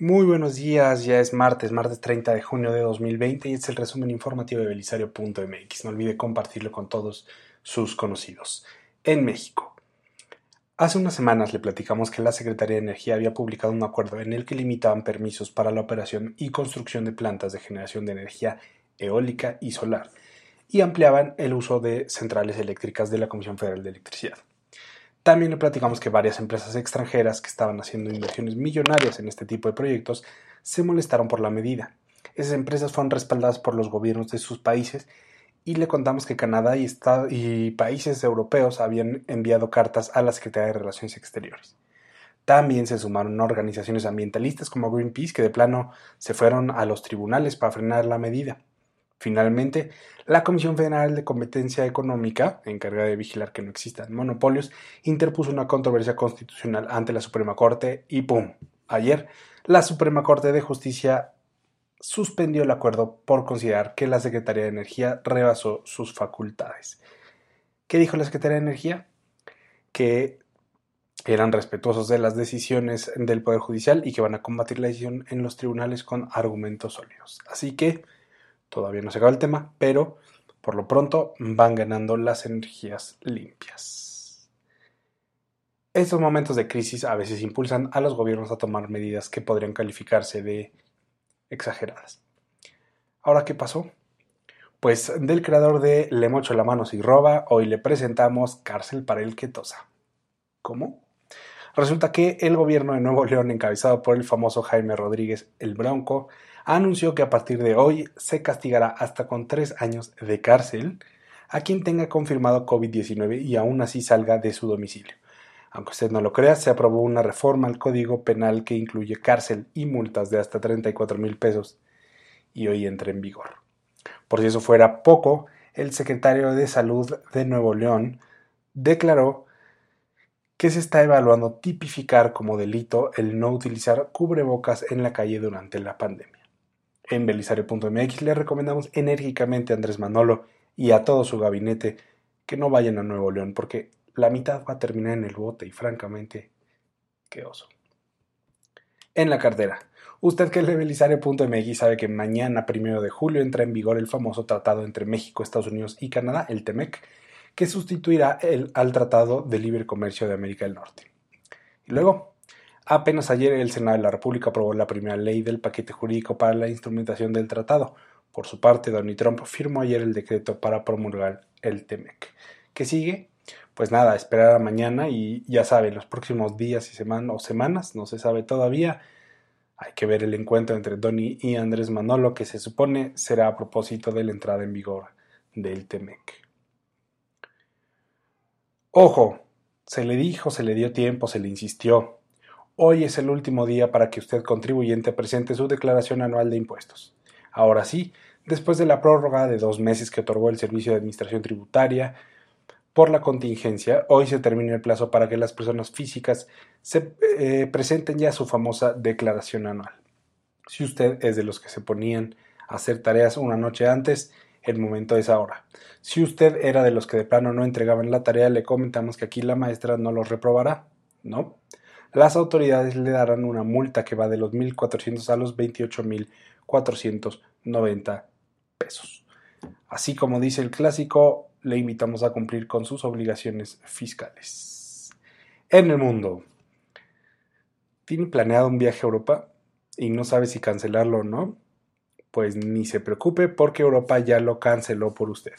Muy buenos días, ya es martes, martes 30 de junio de 2020 y este es el resumen informativo de belisario.mx. No olvide compartirlo con todos sus conocidos. En México. Hace unas semanas le platicamos que la Secretaría de Energía había publicado un acuerdo en el que limitaban permisos para la operación y construcción de plantas de generación de energía eólica y solar y ampliaban el uso de centrales eléctricas de la Comisión Federal de Electricidad. También le platicamos que varias empresas extranjeras que estaban haciendo inversiones millonarias en este tipo de proyectos se molestaron por la medida. Esas empresas fueron respaldadas por los gobiernos de sus países y le contamos que Canadá y, y países europeos habían enviado cartas a la Secretaría de Relaciones Exteriores. También se sumaron organizaciones ambientalistas como Greenpeace que de plano se fueron a los tribunales para frenar la medida. Finalmente, la Comisión Federal de Competencia Económica, encargada de vigilar que no existan monopolios, interpuso una controversia constitucional ante la Suprema Corte y ¡pum! Ayer, la Suprema Corte de Justicia suspendió el acuerdo por considerar que la Secretaría de Energía rebasó sus facultades. ¿Qué dijo la Secretaría de Energía? Que eran respetuosos de las decisiones del Poder Judicial y que van a combatir la decisión en los tribunales con argumentos sólidos. Así que Todavía no se acaba el tema, pero por lo pronto van ganando las energías limpias. Estos momentos de crisis a veces impulsan a los gobiernos a tomar medidas que podrían calificarse de exageradas. Ahora, ¿qué pasó? Pues del creador de Le mocho la mano si roba, hoy le presentamos cárcel para el que tosa. ¿Cómo? Resulta que el gobierno de Nuevo León, encabezado por el famoso Jaime Rodríguez el Bronco, anunció que a partir de hoy se castigará hasta con tres años de cárcel a quien tenga confirmado COVID-19 y aún así salga de su domicilio. Aunque usted no lo crea, se aprobó una reforma al Código Penal que incluye cárcel y multas de hasta 34 mil pesos y hoy entra en vigor. Por si eso fuera poco, el secretario de Salud de Nuevo León declaró que se está evaluando tipificar como delito el no utilizar cubrebocas en la calle durante la pandemia. En belisario.mx le recomendamos enérgicamente a Andrés Manolo y a todo su gabinete que no vayan a Nuevo León porque la mitad va a terminar en el bote y francamente, qué oso. En la cartera. Usted que lee belisario.mx sabe que mañana, primero de julio, entra en vigor el famoso tratado entre México, Estados Unidos y Canadá, el TEMEC, que sustituirá el, al Tratado de Libre Comercio de América del Norte. Y luego, Apenas ayer el Senado de la República aprobó la primera ley del paquete jurídico para la instrumentación del tratado. Por su parte, Donald Trump firmó ayer el decreto para promulgar el TEMEC. ¿Qué sigue? Pues nada, esperar a mañana y ya saben, los próximos días y semanas o semanas, no se sabe todavía. Hay que ver el encuentro entre Donny y Andrés Manolo, que se supone será a propósito de la entrada en vigor del TEMEC. Ojo, se le dijo, se le dio tiempo, se le insistió. Hoy es el último día para que usted contribuyente presente su declaración anual de impuestos. Ahora sí, después de la prórroga de dos meses que otorgó el Servicio de Administración Tributaria por la contingencia, hoy se termina el plazo para que las personas físicas se eh, presenten ya su famosa declaración anual. Si usted es de los que se ponían a hacer tareas una noche antes, el momento es ahora. Si usted era de los que de plano no entregaban la tarea, le comentamos que aquí la maestra no los reprobará, ¿no? Las autoridades le darán una multa que va de los 1.400 a los 28.490 pesos. Así como dice el clásico, le invitamos a cumplir con sus obligaciones fiscales. En el mundo. ¿Tiene planeado un viaje a Europa y no sabe si cancelarlo o no? Pues ni se preocupe porque Europa ya lo canceló por usted.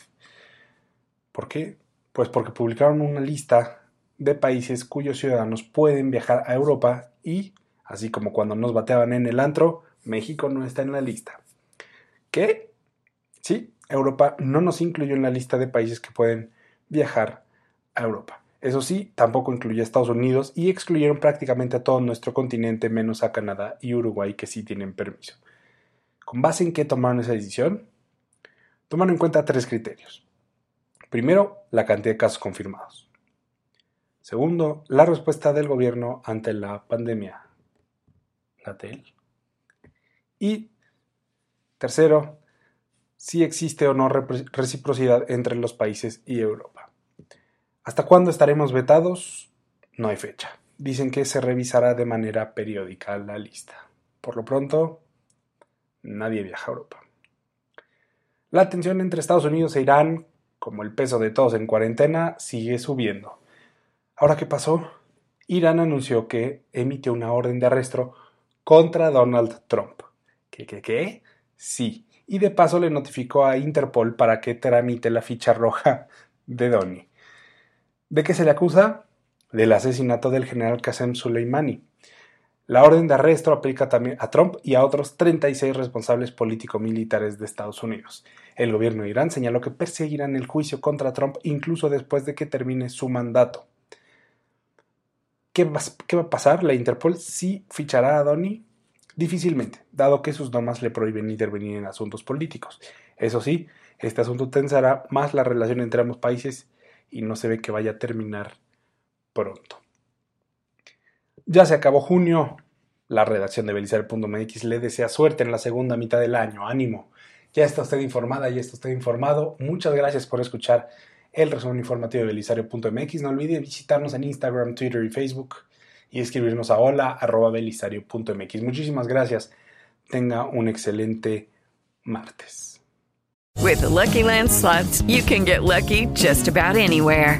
¿Por qué? Pues porque publicaron una lista de países cuyos ciudadanos pueden viajar a Europa y, así como cuando nos bateaban en el antro, México no está en la lista. ¿Qué? Sí, Europa no nos incluyó en la lista de países que pueden viajar a Europa. Eso sí, tampoco incluye a Estados Unidos y excluyeron prácticamente a todo nuestro continente menos a Canadá y Uruguay que sí tienen permiso. ¿Con base en qué tomaron esa decisión? Tomaron en cuenta tres criterios. Primero, la cantidad de casos confirmados. Segundo, la respuesta del gobierno ante la pandemia. Gatel. Y tercero, si existe o no reciprocidad entre los países y Europa. ¿Hasta cuándo estaremos vetados? No hay fecha. Dicen que se revisará de manera periódica la lista. Por lo pronto, nadie viaja a Europa. La tensión entre Estados Unidos e Irán, como el peso de todos en cuarentena, sigue subiendo. Ahora, ¿qué pasó? Irán anunció que emitió una orden de arresto contra Donald Trump. ¿Qué, qué, qué? Sí, y de paso le notificó a Interpol para que tramite la ficha roja de Donny. ¿De qué se le acusa? Del asesinato del general Qasem Soleimani. La orden de arresto aplica también a Trump y a otros 36 responsables político-militares de Estados Unidos. El gobierno de Irán señaló que perseguirán el juicio contra Trump incluso después de que termine su mandato. ¿Qué va, a pasar? ¿La Interpol sí fichará a Donny? Difícilmente, dado que sus normas le prohíben intervenir en asuntos políticos. Eso sí, este asunto tensará más la relación entre ambos países y no se ve que vaya a terminar pronto. Ya se acabó junio. La redacción de Belisario.mx le desea suerte en la segunda mitad del año. Ánimo. Ya está usted informada, ya está usted informado. Muchas gracias por escuchar el resumen informativo de Belisario.mx. No olvide visitarnos en Instagram, Twitter y Facebook y escribirnos a hola.belisario.mx. Muchísimas gracias. Tenga un excelente martes. With the Lucky Land you can get lucky just about anywhere.